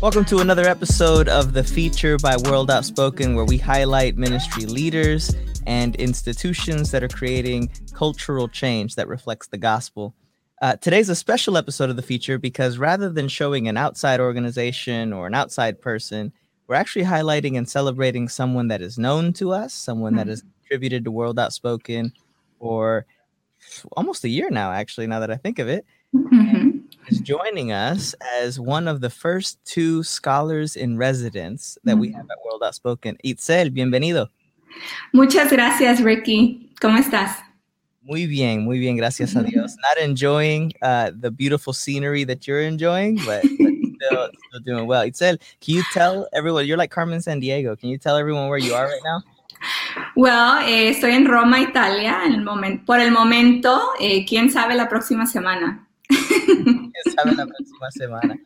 Welcome to another episode of the feature by World Outspoken, where we highlight ministry leaders and institutions that are creating cultural change that reflects the gospel. Uh, today's a special episode of the feature because rather than showing an outside organization or an outside person, we're actually highlighting and celebrating someone that is known to us, someone that has contributed to World Outspoken for almost a year now, actually, now that I think of it. Mm-hmm. Is joining us as one of the first two scholars in residence that we have at World Outspoken. Itzel, bienvenido. Muchas gracias, Ricky. ¿Cómo estás? Muy bien, muy bien, gracias a Dios. Not enjoying uh, the beautiful scenery that you're enjoying, but, but still, still doing well. Itzel, can you tell everyone, you're like Carmen Sandiego, can you tell everyone where you are right now? Well, eh, estoy en Roma, Italia, en el momen- por el momento. eh, ¿Quién sabe la próxima semana? Yes, la próxima semana.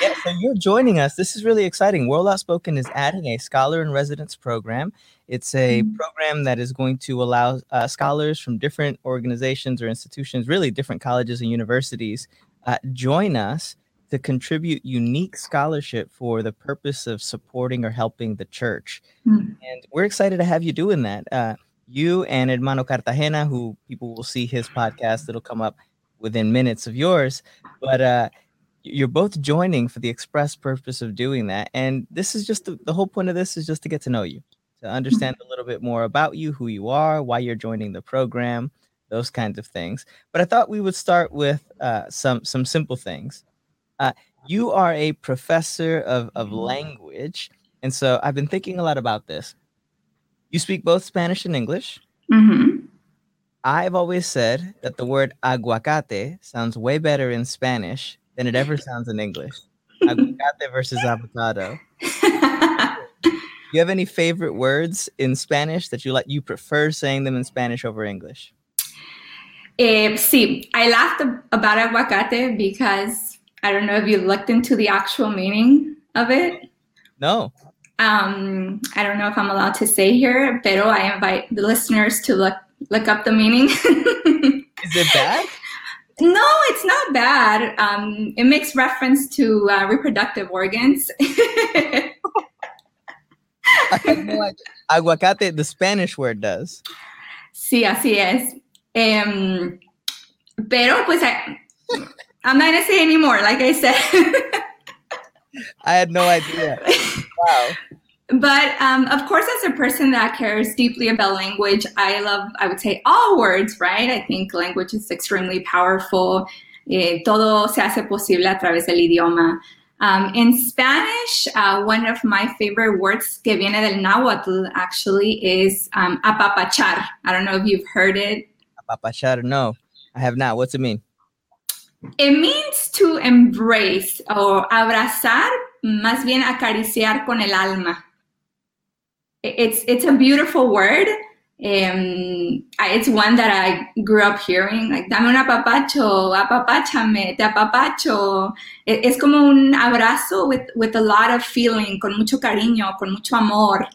Yeah, so you're joining us. This is really exciting. World Outspoken is adding a scholar in residence program. It's a Mhm. program that is going to allow uh, scholars from different organizations or institutions, really different colleges and universities, uh, join us to contribute unique scholarship for the purpose of supporting or helping the church. Mm. And we're excited to have you doing that. Uh, you and Hermano Cartagena, who people will see his podcast, it'll come up within minutes of yours. But uh, you're both joining for the express purpose of doing that. And this is just the, the whole point of this is just to get to know you, to understand a little bit more about you, who you are, why you're joining the program, those kinds of things. But I thought we would start with uh, some some simple things. Uh, you are a professor of, of language. And so I've been thinking a lot about this. You speak both Spanish and English. Ujú. I've always said that the word aguacate sounds way better in Spanish than it ever sounds in English. Aguacate versus avocado. Do you have any favorite words in Spanish that you like you prefer saying them in Spanish over English? Eh, sí, I laughed about aguacate because I don't know if you looked into the actual meaning of it. No. Um, I don't know if I'm allowed to say here, pero I invite the listeners to look look up the meaning. Is it bad? no, it's not bad. Um, it makes reference to uh, reproductive organs. No. Aguacate, the Spanish word does. Sí, así es. Em, pero pues I, I'm not gonna say anymore, like I said. I had no idea. Wow. But um, of course, as a person that cares deeply about language, I love, I would say, all words, right? I think language is extremely powerful. Eh, todo se hace posible a través del idioma. Um, in Spanish, uh, one of my favorite words que viene del náhuatl actually is um, apapachar. I don't know if you've heard it. Apapachar, no. I have not. What's it mean? It means to embrace or abrazar, más bien acariciar con el alma. It's it's a beautiful word. Um, I- it's one that I grew up hearing, like dame un apapacho, apapáchame, te apapacho. It- it's como un abrazo with with a lot of feeling, con mucho cariño, con mucho amor.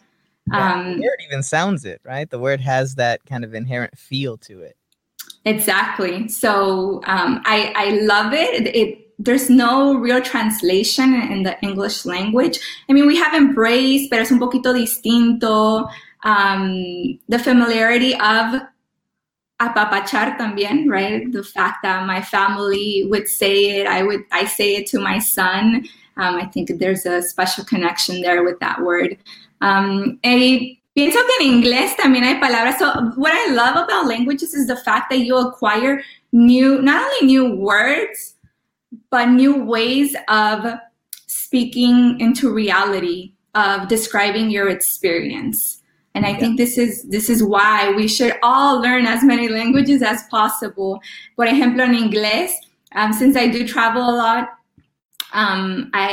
Yeah, Um, the word even sounds it, right? The word has that kind of inherent feel to it. Exactly. So um, I I love it. it. There's no real translation in the English language. I mean, we have embrace, pero es un poquito distinto. Um, the familiarity of apapachar también, right? The fact that my family would say it, I would I say it to my son. Um, I think there's a special connection there with that word. Um, y pienso que en inglés también hay palabras. So what I love about languages is the fact that you acquire new, not only new words, but new ways of speaking into reality, of describing your experience. And I think this is this is why we should all learn as many languages as possible. Por ejemplo, en inglés, um, since I do travel a lot, um, I,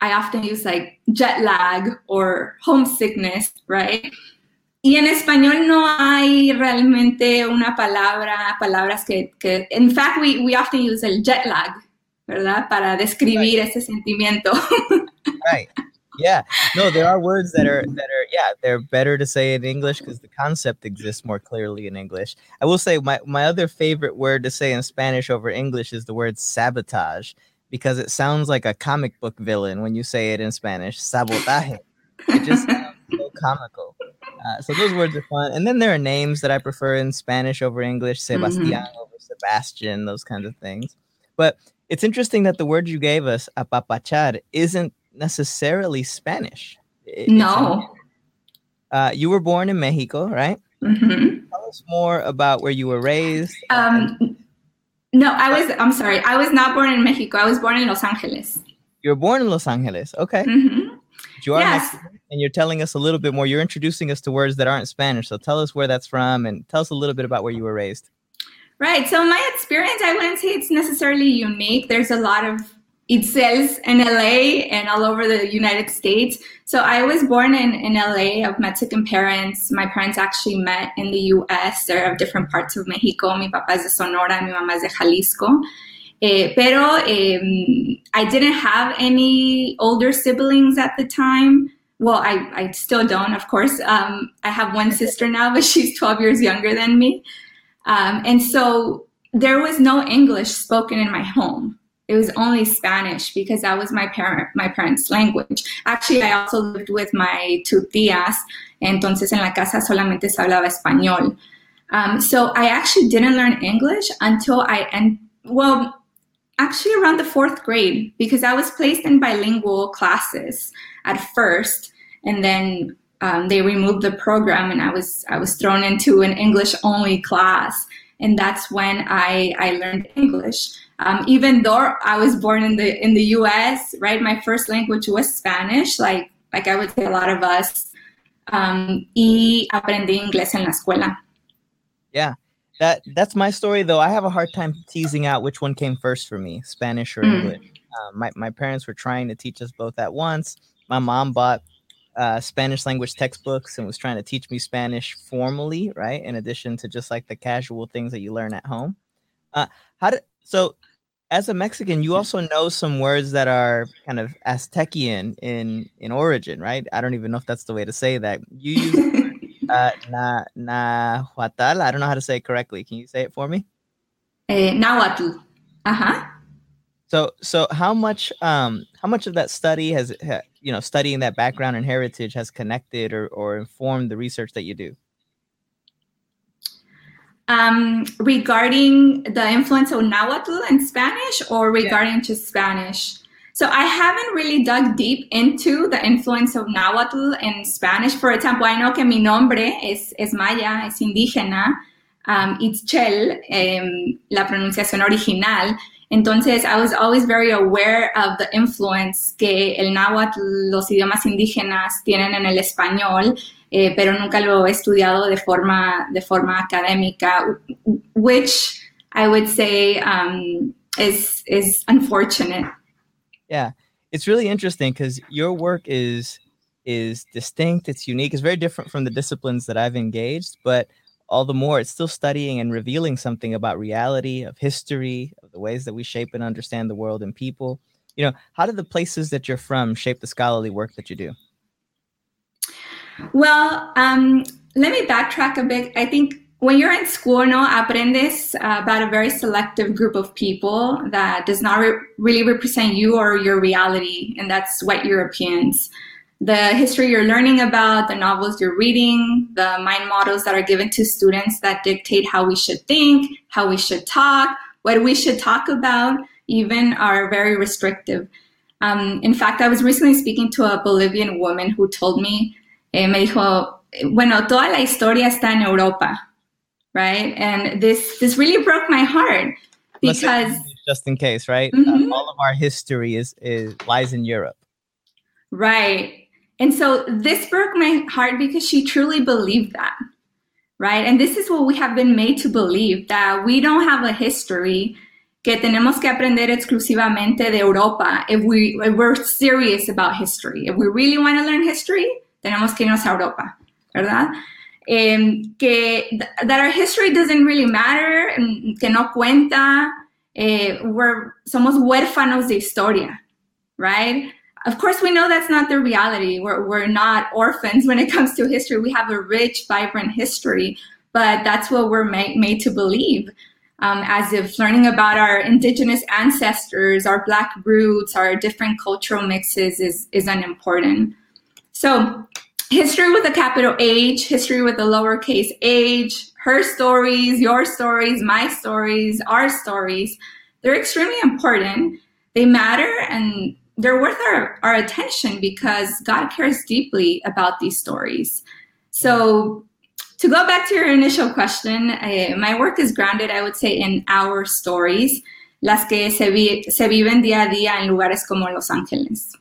I I often use like jet lag or homesickness, right? Y en español no hay realmente una palabra, palabras que, que in fact, we, we often use el jet lag, ¿verdad? Para describir ese sentimiento. Right. Yeah. No, there are words that are that are yeah, they're better to say in English because the concept exists more clearly in English. I will say my my other favorite word to say in Spanish over English is the word sabotage. because it sounds like a comic book villain when you say it in Spanish. Sabotaje. It just sounds so comical. Uh, so those words are fun. And then there are names that I prefer in Spanish over English, Sebastian mm-hmm. over Sebastian, those kinds of things. But it's interesting that the word you gave us, apapachar, isn't necessarily Spanish. No. Uh, you were born in Mexico, right? Mm-hmm. Tell us more about where you were raised. Um, no, I was, I'm sorry, I was not born in Mexico. I was born in Los Angeles. You were born in Los Angeles. Okay. Mm-hmm. You are yes. Mexican, and you're telling us a little bit more. You're introducing us to words that aren't Spanish. So tell us where that's from and tell us a little bit about where you were raised. Right. So my experience, I wouldn't say it's necessarily unique. There's a lot of Itzels in LA and all over the United States. So I was born in, in LA of Mexican parents. My parents actually met in the US. They're of different parts of Mexico. Mi papá es de Sonora, mi mamá es de Jalisco. Eh, pero I didn't have any older siblings at the time. Well, I, I still don't, of course. Um, I have one sister now, but she's 12 years younger than me. Um, and so there was no English spoken in my home. It was only Spanish because that was my parent my parents' language. Actually, I also lived with my two tías, entonces en la casa solamente se hablaba español. Um, so I actually didn't learn English until I and well, actually around the fourth grade because I was placed in bilingual classes at first, and then um, they removed the program, and I was I was thrown into an English only class, and that's when I I learned English. Um, even though I was born in the in the U.S., right, my first language was Spanish, like like I would say a lot of us. Um, y aprendí inglés en la escuela. Yeah, that that's my story though. I have a hard time teasing out which one came first for me, Spanish or mm. English. Uh, my my parents were trying to teach us both at once. My mom bought uh, Spanish language textbooks and was trying to teach me Spanish formally, right? In addition to just like the casual things that you learn at home. Uh, how did so? As a Mexican, you also know some words that are kind of Aztecian in in origin, right? I don't even know if that's the way to say that. You use uh, na Nahuatl. I don't know how to say it correctly. Can you say it for me? Uh, Nahuatl. Uh huh. So, so how much, um, how much of that study has, you know, studying that background and heritage has connected or, or informed the research that you do? Um, regarding the influence of Nahuatl and Spanish, or regarding yeah. just Spanish? So I haven't really dug deep into the influence of Nahuatl in Spanish. For example, I know que mi nombre es, es Maya, es indígena, um, it's Chel, um, la pronunciación original. Entonces, I was always very aware of the influence que el náhuatl, los idiomas indígenas tienen en el español, eh, pero nunca lo he estudiado de forma, de forma académica, which I would say um, is, is unfortunate. Yeah, it's really interesting because your work is is distinct. It's unique. It's very different from the disciplines that I've engaged, but all the more it's still studying and revealing something about reality, of history, of the ways that we shape and understand the world and people. You know, how do the places that you're from shape the scholarly work that you do? Well, um, let me backtrack a bit. I think when you're in school, no, aprendes about a very selective group of people that does not re- really represent you or your reality, and that's white Europeans. The history you're learning about, the novels you're reading, the mind models that are given to students that dictate how we should think, how we should talk, what we should talk about, even are very restrictive. Um, in fact, I was recently speaking to a Bolivian woman who told me, eh, me dijo, bueno, toda la historia está en Europa right? And this this really broke my heart because just in case, right? Mm-hmm. Uh, all of our history is is lies in Europe. Right. And so this broke my heart because she truly believed that. Right? And this is what we have been made to believe that we don't have a history que tenemos que aprender exclusivamente de Europa if we if we're serious about history. If we really want to learn history, tenemos que irnos a Europa, ¿verdad? um, que that our history doesn't really matter, que no cuenta, eh, we're, somos huérfanos de historia, right? Of course, we know that's not the reality. We're, we're not orphans when it comes to history. We have a rich, vibrant history, but that's what we're made, made to believe. um, as if learning about our indigenous ancestors, our Black roots, our different cultural mixes is, is unimportant. So, history with a capital H, history with a lowercase h, her stories, your stories, my stories, our stories, they're extremely important. They matter and they're worth our, our attention because God cares deeply about these stories. So, to go back to your initial question, uh, my work is grounded, I would say, in our stories, las que se, vi se viven día a día en lugares como Los Ángeles.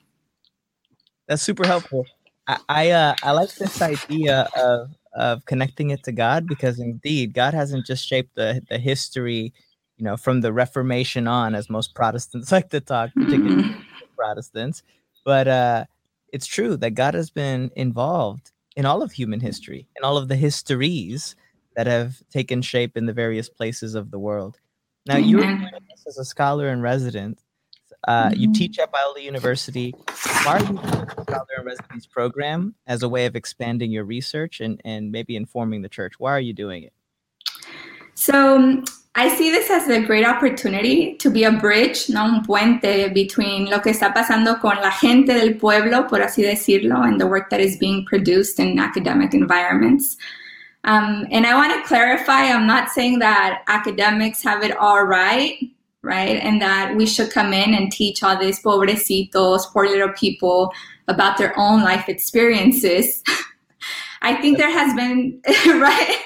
That's super helpful. I I, uh, I like this idea of of connecting it to God because indeed God hasn't just shaped the the history, you know, from the Reformation on, as most Protestants like to talk, particularly mm-hmm. Protestants, but uh, it's true that God has been involved in all of human history, in all of the histories that have taken shape in the various places of the world. Now, mm-hmm. you're as a scholar in residence. Uh, mm-hmm. You teach at Biola University. Why are you doing the scholar in residence program as a way of expanding your research and, and maybe informing the church? Why are you doing it? So, I see this as a great opportunity to be a bridge, no un puente between lo que está pasando con la gente del pueblo, por así decirlo, and the work that is being produced in academic environments. Um, and I want to clarify, I'm not saying that academics have it all right, right? And that we should come in and teach all these pobrecitos, poor little people about their own life experiences. I think there has been, right?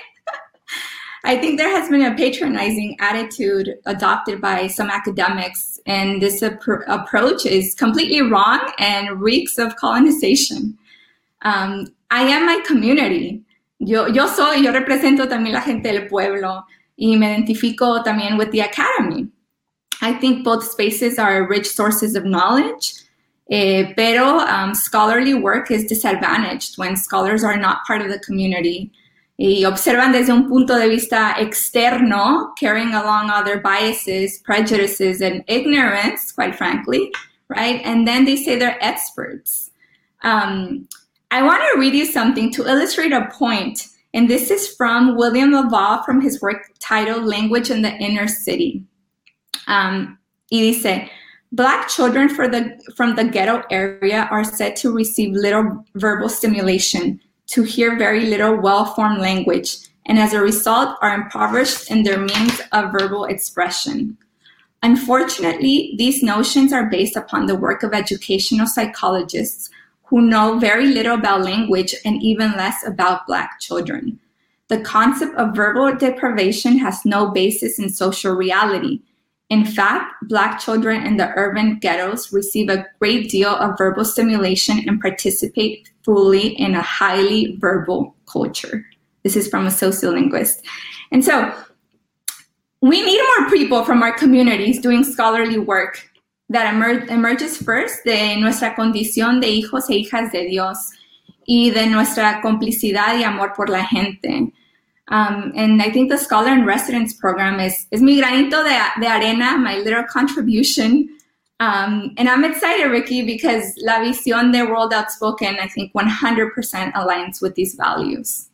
I think there has been a patronizing attitude adopted by some academics, and this ap- approach is completely wrong and reeks of colonization. Um, I am my community. Yo, yo soy, yo represento también la gente del pueblo y me identifico también with the academy. I think both spaces are rich sources of knowledge, eh, pero um, scholarly work is disadvantaged when scholars are not part of the community y observan desde un punto de vista externo, carrying along other biases, prejudices, and ignorance, quite frankly, right? And then they say they're experts. Um, I want to read you something to illustrate a point, and this is from William Labov from his work titled Language in the Inner City. Um, y dice, Black children the, from the ghetto area are said to receive little verbal stimulation to hear very little well-formed language and as a result are impoverished in their means of verbal expression. Unfortunately, these notions are based upon the work of educational psychologists who know very little about language and even less about Black children. The concept of verbal deprivation has no basis in social reality. In fact, Black children in the urban ghettos receive a great deal of verbal stimulation and participate fully in a highly verbal culture. This is from a sociolinguist. And so we need more people from our communities doing scholarly work that emer emerges first de nuestra condición de hijos e hijas de Dios y de nuestra complicidad y amor por la gente. Um, and I think the Scholar in Residence program is, is mi granito de, de arena, my little contribution um, and I'm excited, Ricky, because La Visión de World Outspoken, I think 100% aligns with these values.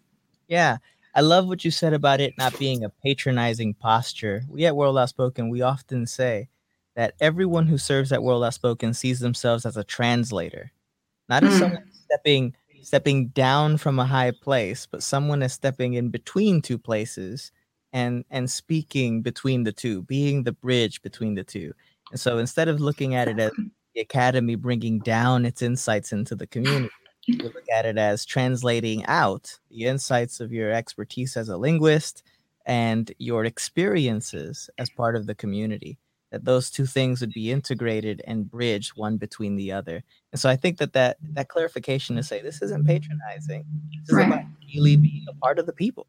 Yeah. I love what you said about it not being a patronizing posture. We at World Outspoken, we often say that everyone who serves at World Outspoken sees themselves as a translator, not as mm. someone stepping stepping down from a high place, but someone is stepping in between two places and and speaking between the two, being the bridge between the two. And so instead of looking at it as the academy bringing down its insights into the community, you look at it as translating out the insights of your expertise as a linguist and your experiences as part of the community that those two things would be integrated and bridged one between the other and so i think that that, that clarification to say this isn't patronizing this is right. about really being a part of the people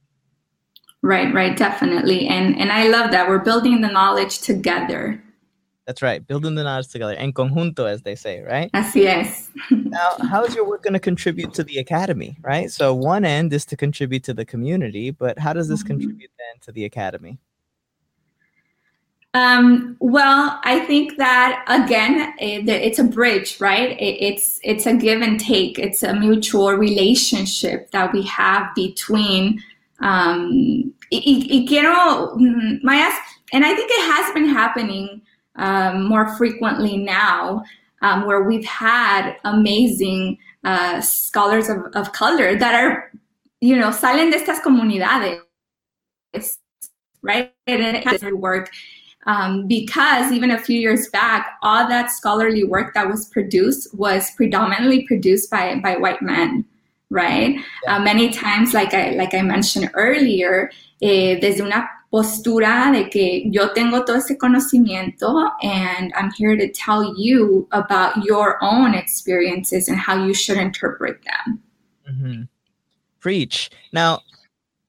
right right definitely and and i love that we're building the knowledge together that's right. Building the knowledge together. En conjunto, as they say, right? Así es. now, how is your work going to contribute to the academy, right? So one end is to contribute to the community, but how does this mm-hmm. contribute then to the academy? Um, well, I think that again, it, it's a bridge, right? It, it's it's a give and take. It's a mutual relationship that we have between Um, y, quiero, mm, my, and I think it has been happening um, more frequently now, um, where we've had amazing uh, scholars of, of color that are, you know, salen de estas comunidades, right? And it has work um, because even a few years back, all that scholarly work that was produced was predominantly produced by by white men, right? Yeah. Uh, many times, like I like I mentioned earlier, eh, desde una postura de que yo tengo todo ese conocimiento and I'm here to tell you about your own experiences and how you should interpret them. Mm-hmm. Preach. Now,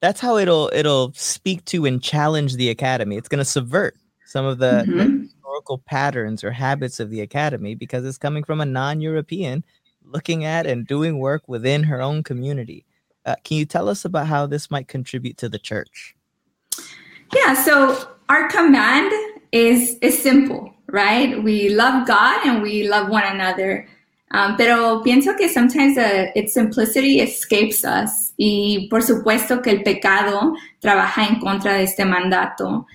that's how it'll it'll speak to and challenge the academy. It's going to subvert some of the, mm-hmm. the, historical patterns or habits of the academy because it's coming from a non-European looking at and doing work within her own community. Uh, can you tell us about how this might contribute to the church? Yeah, so our command is is simple, right? We love God and we love one another. Um, pero pienso que sometimes uh, its simplicity escapes us y por supuesto que el pecado trabaja en contra de este mandato.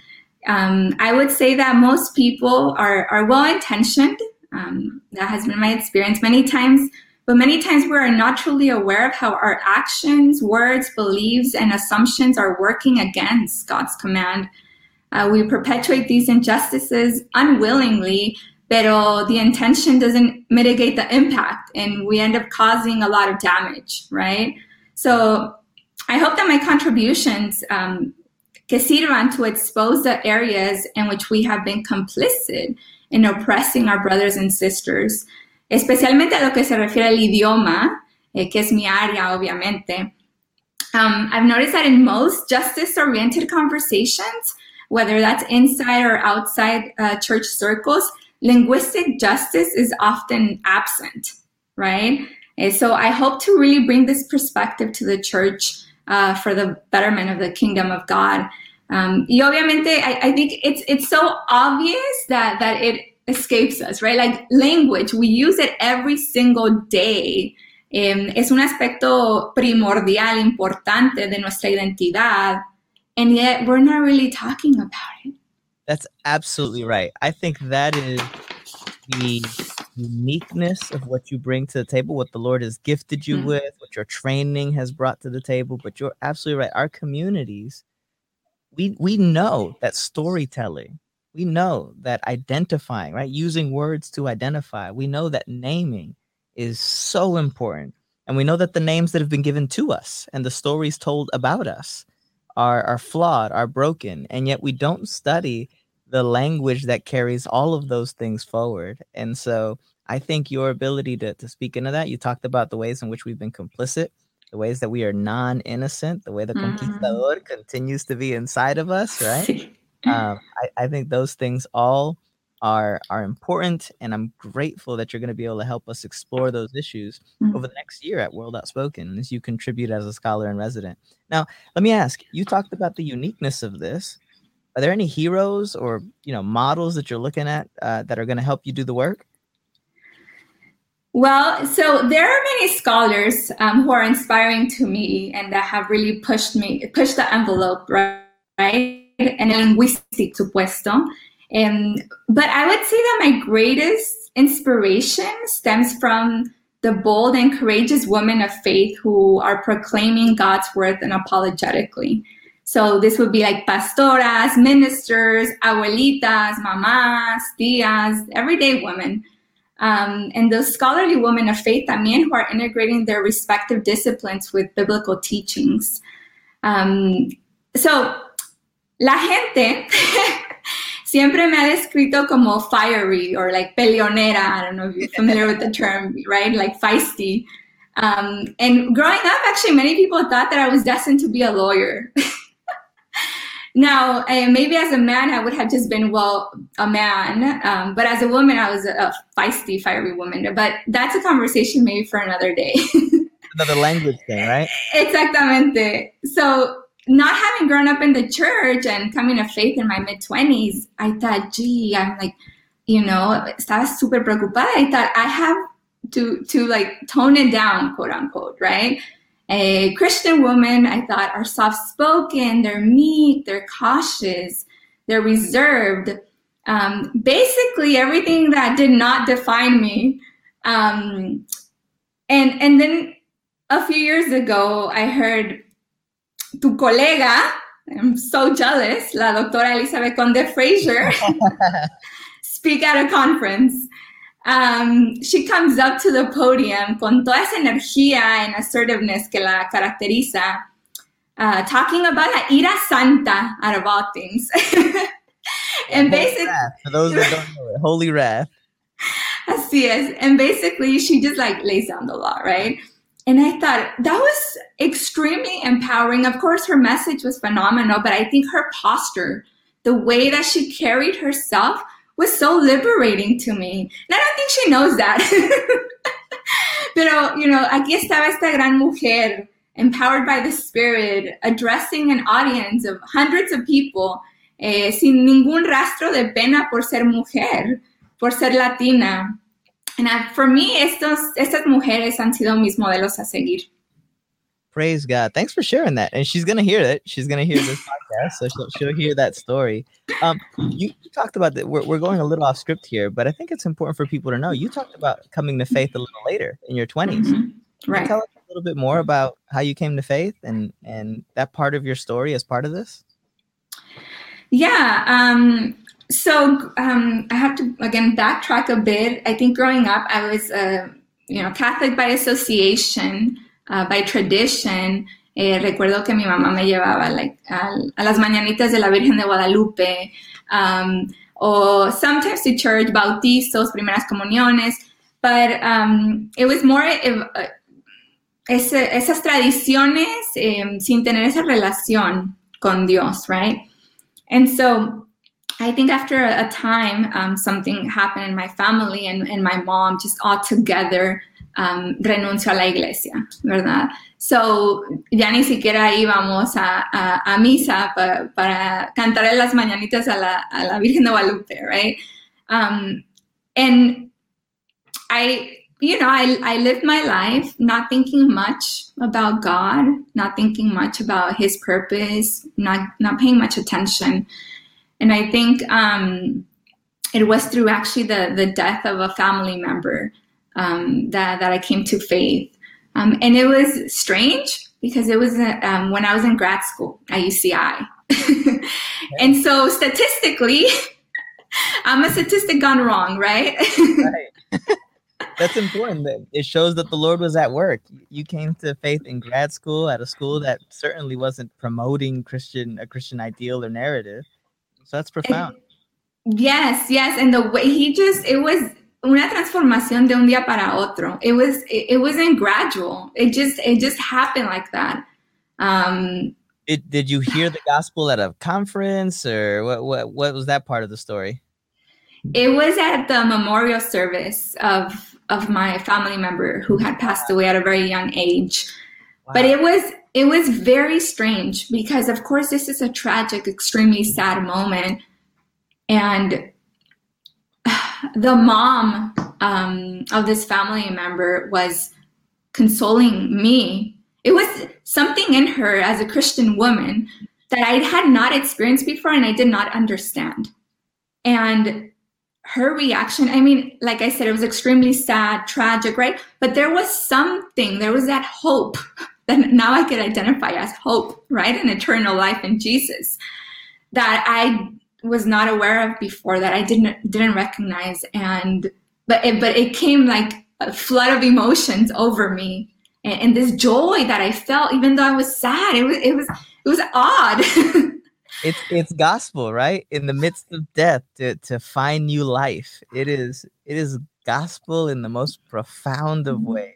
Um, I would say that most people are, are well intentioned. Um, that has been my experience many times, but many times we are not truly aware of how our actions, words, beliefs, and assumptions are working against God's command. Uh, we perpetuate these injustices unwillingly, but the intention doesn't mitigate the impact, and we end up causing a lot of damage, right? So I hope that my contributions um, que sirvan to expose the areas in which we have been complicit in oppressing our brothers and sisters, especialmente a lo que se refiere al idioma, eh, que es mi área, obviamente. Um, I've noticed that in most justice-oriented conversations, whether that's inside or outside uh, church circles, linguistic justice is often absent, right? And so I hope to really bring this perspective to the church uh, for the betterment of the kingdom of God. Um, y obviamente, I, I, think it's it's so obvious that that it escapes us, right? Like language, we use it every single day. Um, es un aspecto primordial, importante de nuestra identidad, and yet we're not really talking about it. That's absolutely right. I think that is the uniqueness of what you bring to the table, what the Lord has gifted you mm-hmm. with, what your training has brought to the table. But you're absolutely right. Our communities, we we know that storytelling, we know that identifying, right, using words to identify, we know that naming is so important. And we know that the names that have been given to us and the stories told about us are, are flawed, are broken, and yet we don't study the language that carries all of those things forward. And so I think your ability to, to speak into that, you talked about the ways in which we've been complicit, the ways that we are non innocent, the way the mm. conquistador continues to be inside of us, right? um, I, I think those things all are are important and i'm grateful that you're going to be able to help us explore those issues mm-hmm. over the next year at world outspoken as you contribute as a scholar and resident now let me ask you talked about the uniqueness of this are there any heroes or you know models that you're looking at uh, that are going to help you do the work? Well so there are many scholars um, who are inspiring to me and that have really pushed me pushed the envelope right, right? and linguistic supuesto um, but i would say that my greatest inspiration stems from the bold and courageous women of faith who are proclaiming god's word unapologetically so this would be like pastoras, ministers, abuelitas, mamás, tías, everyday women. Um, and those scholarly women of faith también who are integrating their respective disciplines with biblical teachings. Um, so, la gente siempre me ha descrito como fiery or like peleonera. I don't know if you're familiar with the term, right? Like feisty. Um, and growing up, actually, many people thought that I was destined to be a lawyer. Now, uh, maybe as a man, I would have just been, well, a man. Um, but as a woman, I was a, a, feisty, fiery woman. But that's a conversation maybe for another day. another language thing, right? Exactamente. So, not having grown up in the church and coming to faith in my mid 20s, I thought, gee, I'm like, you know, estaba súper preocupada. I thought I have to, to like tone it down, quote unquote, right? A Christian woman I thought, are soft spoken, they're meek, they're cautious, they're reserved. Um, basically, everything that did not define me. Um, and, and then a few years ago, I heard tu colega, I'm so jealous, la doctora Elizabeth Conde Frazier, speak at a conference. Um, she comes up to the podium con toda esa energía and assertiveness que la caracteriza, uh, talking about la ira santa out of all things. and basically, for those that don't know it, holy wrath. Así es. And basically, she just like lays down the law, right? And I thought that was extremely empowering. Of course, her message was phenomenal, but I think her posture, the way that she carried herself, was so liberating to me. And I don't think she knows that. Pero, you know, aquí estaba esta gran mujer, empowered by the Spirit, addressing an audience of hundreds of people, eh, sin ningún rastro de pena por ser mujer, por ser latina. And I, for me, estos, estas mujeres han sido mis modelos a seguir. Praise God. Thanks for sharing that. And she's going to hear it. She's going to hear this podcast. So she'll, she'll hear that story. Um, you, you talked about that. We're, we're going a little off script here, but I think it's important for people to know. You talked about coming to faith a little later in your 20s. Mm-hmm. Right. tell us a little bit more about how you came to faith and, and that part of your story as part of this? Yeah. Um, so um, I have to again backtrack a bit. I think growing up, I was uh, you know Catholic by association uh, by tradition, eh, recuerdo que mi mamá me llevaba like, a, a, las mañanitas de la Virgen de Guadalupe, um, o sometimes to church, bautizos, primeras comuniones, but um, it was more uh, ese, esas tradiciones um, sin tener esa relación con Dios, right? And so I think after a, time, um, something happened in my family and, and my mom just all together um, renunció a la iglesia, ¿verdad? So, ya ni siquiera íbamos a, a, a misa pa, para cantar en las mañanitas a la, a la Virgen de Guadalupe, right? Um, and I, you know, I, I lived my life not thinking much about God, not thinking much about His purpose, not not paying much attention. And I think um, it was through actually the the death of a family member um, that, that I came to faith. Um, and it was strange because it was um, when I was in grad school at UCI. and so statistically, I'm a statistic gone wrong, right? right. That's important. It shows that the Lord was at work. You came to faith in grad school at a school that certainly wasn't promoting Christian a Christian ideal or narrative. So that's profound. yes, yes, and the way he just it was una transformación de un día para otro. It was it, it wasn't gradual. It just it just happened like that. Um, it, did you hear the gospel at a conference or what, what what was that part of the story? It was at the memorial service of of my family member who had passed away at a very young age. Wow. But it was it was very strange because of course this is a tragic, extremely sad moment. And the mom um, of this family member was consoling me. It was something in her as a Christian woman that I had not experienced before and I did not understand. And her reaction, I mean, like I said, it was extremely sad, tragic, right? But there was something, there was that hope that now I could identify as hope, right? An eternal life in Jesus that I was not aware of before that I didn't didn't recognize. And but it, but it came like a flood of emotions over me. And, and, this joy that I felt even though I was sad it was it was it was odd. It's it's gospel right? In the midst of death to to find new life. It is it is gospel in the most profound of mm-hmm. ways.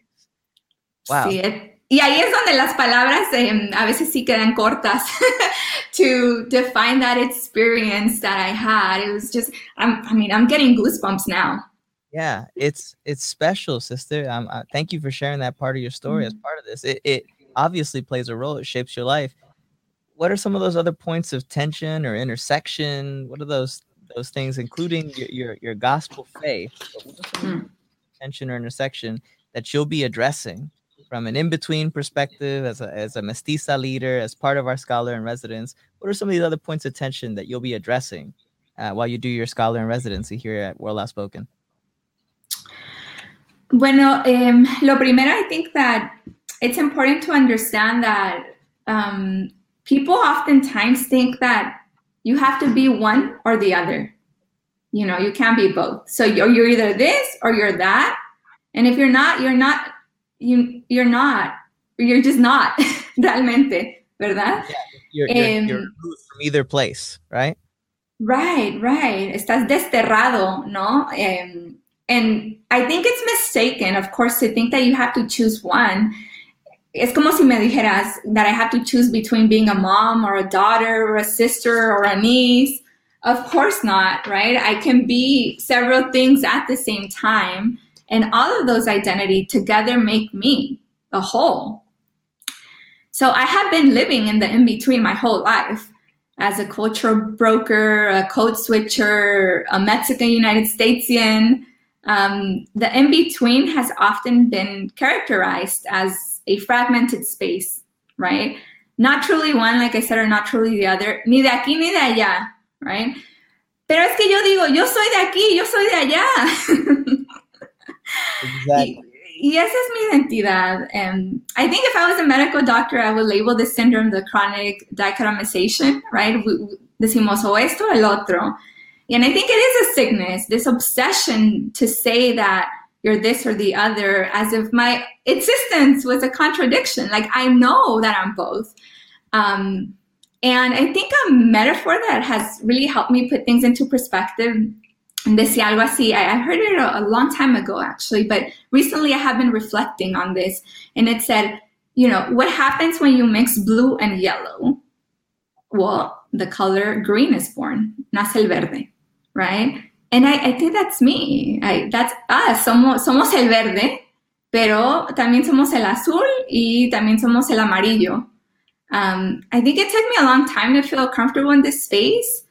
Wow. sí, it, Y ahí es donde las palabras eh, a veces sí quedan cortas to define that experience that I had. It was just, I'm, I mean, I'm getting goosebumps now. Yeah, it's it's special, sister. Um, uh, thank you for sharing that part of your story mm-hmm. as part of this. It, it obviously plays a role. It shapes your life. What are some of those other points of tension or intersection? What are those those things, including your your, your gospel faith? Mm. Tension or intersection that you'll be addressing from an in-between perspective, as a as a mestiza leader, as part of our scholar in residence, what are some of these other points of tension that you'll be addressing uh, while you do your scholar in residency here at World Outspoken? Bueno, um, lo primero, I think that it's important to understand that um, people oftentimes think that you have to be one or the other. You know, you can't be both. So you're, you're either this or you're that. And if you're not, you're not, you, you're not, you're just not realmente, ¿verdad? Yeah, you're, you're, um, you're from either place, right? Right, right. Estás desterrado, ¿no? Um, and I think it's mistaken, of course, to think that you have to choose one. Es como si me dijeras that I have to choose between being a mom or a daughter or a sister or a niece. Of course not, right? I can be several things at the same time, and all of those identity together make me the whole. So I have been living in the in between my whole life as a cultural broker, a code switcher, a Mexican United Statesian, um, the in between has often been characterized as a fragmented space, right? Not truly one, like I said, or not truly the other, ni de aquí ni de allá, right? Pero es que yo digo, yo soy de aquí, yo soy de allá. exactly. Y, y esa es mi identidad. And I think if I was a medical doctor, I would label this syndrome the chronic dichotomization, right? We, we, Decimos o esto el otro. And I think it is a sickness, this obsession to say that you're this or the other, as if my existence was a contradiction. Like I know that I'm both. Um, and I think a metaphor that has really helped me put things into perspective. Decía algo así. I, heard it a, a long time ago, actually, but recently I have been reflecting on this. And it said, you know, what happens when you mix blue and yellow? Well, the color green is born. Nace el verde right? And I, I think that's me. I, that's us. Somos, somos el verde, pero también somos el azul y también somos el amarillo. Um, I think it took me a long time to feel comfortable in this space.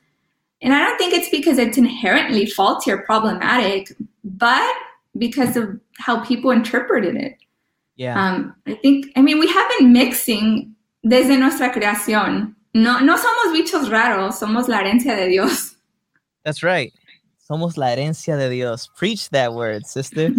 And I don't think it's because it's inherently faulty or problematic, but because of how people interpreted it. Yeah. Um, I think, I mean, we have been mixing desde nuestra creación. No, no somos bichos raros, somos la herencia de Dios. That's right. Somos la herencia de Dios. Preach that word, sister.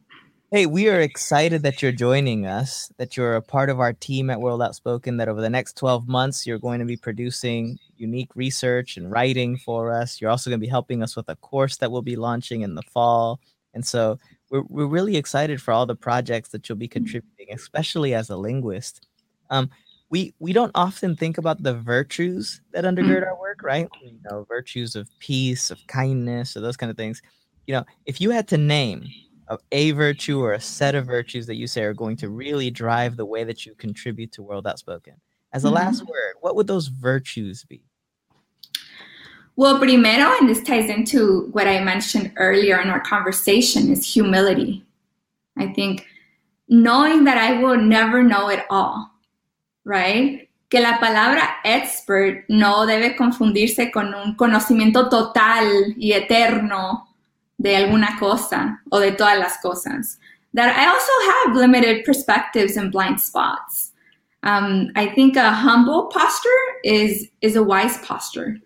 hey, we are excited that you're joining us, that you're a part of our team at World Outspoken, that over the next 12 months, you're going to be producing unique research and writing for us. You're also going to be helping us with a course that we'll be launching in the fall. And so we're, we're really excited for all the projects that you'll be contributing, especially as a linguist. Um, we we don't often think about the virtues that undergird mm. our work, right? You know, virtues of peace, of kindness, or those kind of things. You know, if you had to name a, a virtue or a set of virtues that you say are going to really drive the way that you contribute to World Outspoken, as a mm-hmm. last word, what would those virtues be? Well, primero, and this ties into what I mentioned earlier in our conversation, is humility. I think knowing that I will never know it all right? Que la palabra expert no debe confundirse con un conocimiento total y eterno de alguna cosa o de todas las cosas. That I also have limited perspectives and blind spots. Um, I think a humble posture is is a wise posture.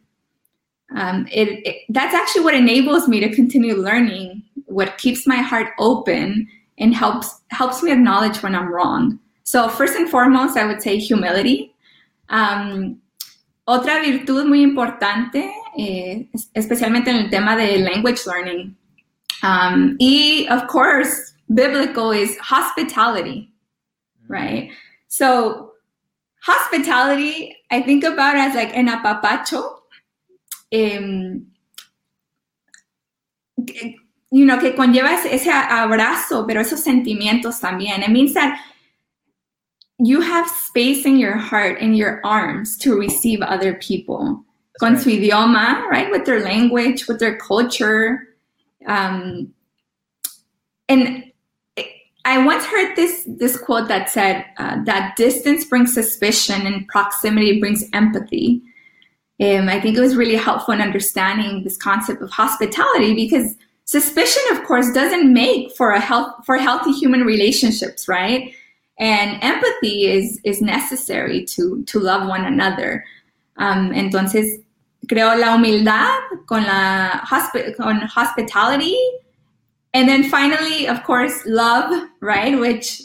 Um, it, it, that's actually what enables me to continue learning. What keeps my heart open and helps helps me acknowledge when I'm wrong. So first and foremost, I would say humility. Um, otra virtud muy importante, eh, especialmente en el tema de language learning, um, y of course, biblical is hospitality, right? So hospitality, I think about as like en apapacho. Um, you know, que conlleva ese, abrazo, pero esos sentimientos también. It means that you have space in your heart in your arms to receive other people That's con right. su idioma right with their language with their culture um, and i once heard this this quote that said uh, that distance brings suspicion and proximity brings empathy um, i think it was really helpful in understanding this concept of hospitality because suspicion of course doesn't make for a health for healthy human relationships right and empathy is is necessary to to love one another. Um, entonces creo la humildad con la hospi- con hospitality, and then finally, of course, love, right? Which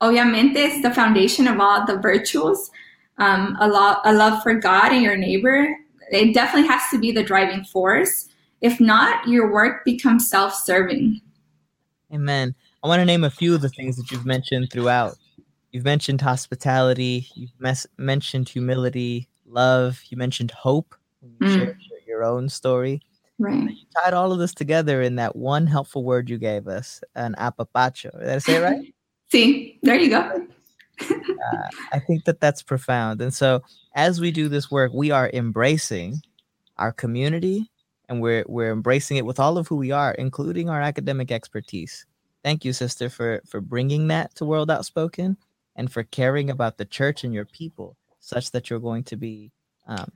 obviamente is the foundation of all the virtues. Um, a, lo- a love for God and your neighbor. It definitely has to be the driving force. If not, your work becomes self-serving. Amen. I want to name a few of the things that you've mentioned throughout. You've mentioned hospitality. You've mes- mentioned humility, love. You mentioned hope. You Mm. your own story. Right. You tied all of this together in that one helpful word you gave us, an apapacho. Did I say it right? See, there you go. uh, I think that that's profound. And so, as we do this work, we are embracing our community, and we're we're embracing it with all of who we are, including our academic expertise. Thank you, sister, for for bringing that to World Outspoken, and for caring about the church and your people, such that you're going to be um,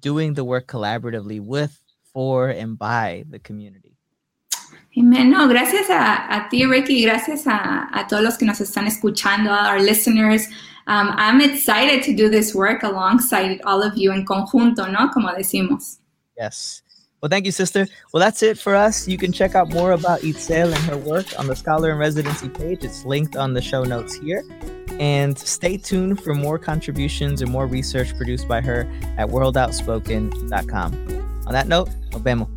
doing the work collaboratively with, for, and by the community. Amen. No, gracias a, a ti, Ricky. Gracias a, a todos los que nos están escuchando, our listeners. Um, I'm excited to do this work alongside all of you en conjunto, ¿no? Como decimos. Yes. Well, thank you, sister. Well, that's it for us. You can check out more about Itzel and her work on the Scholar in Residency page. It's linked on the show notes here. And stay tuned for more contributions and more research produced by her at worldoutspoken.com. On that note, nos vemos.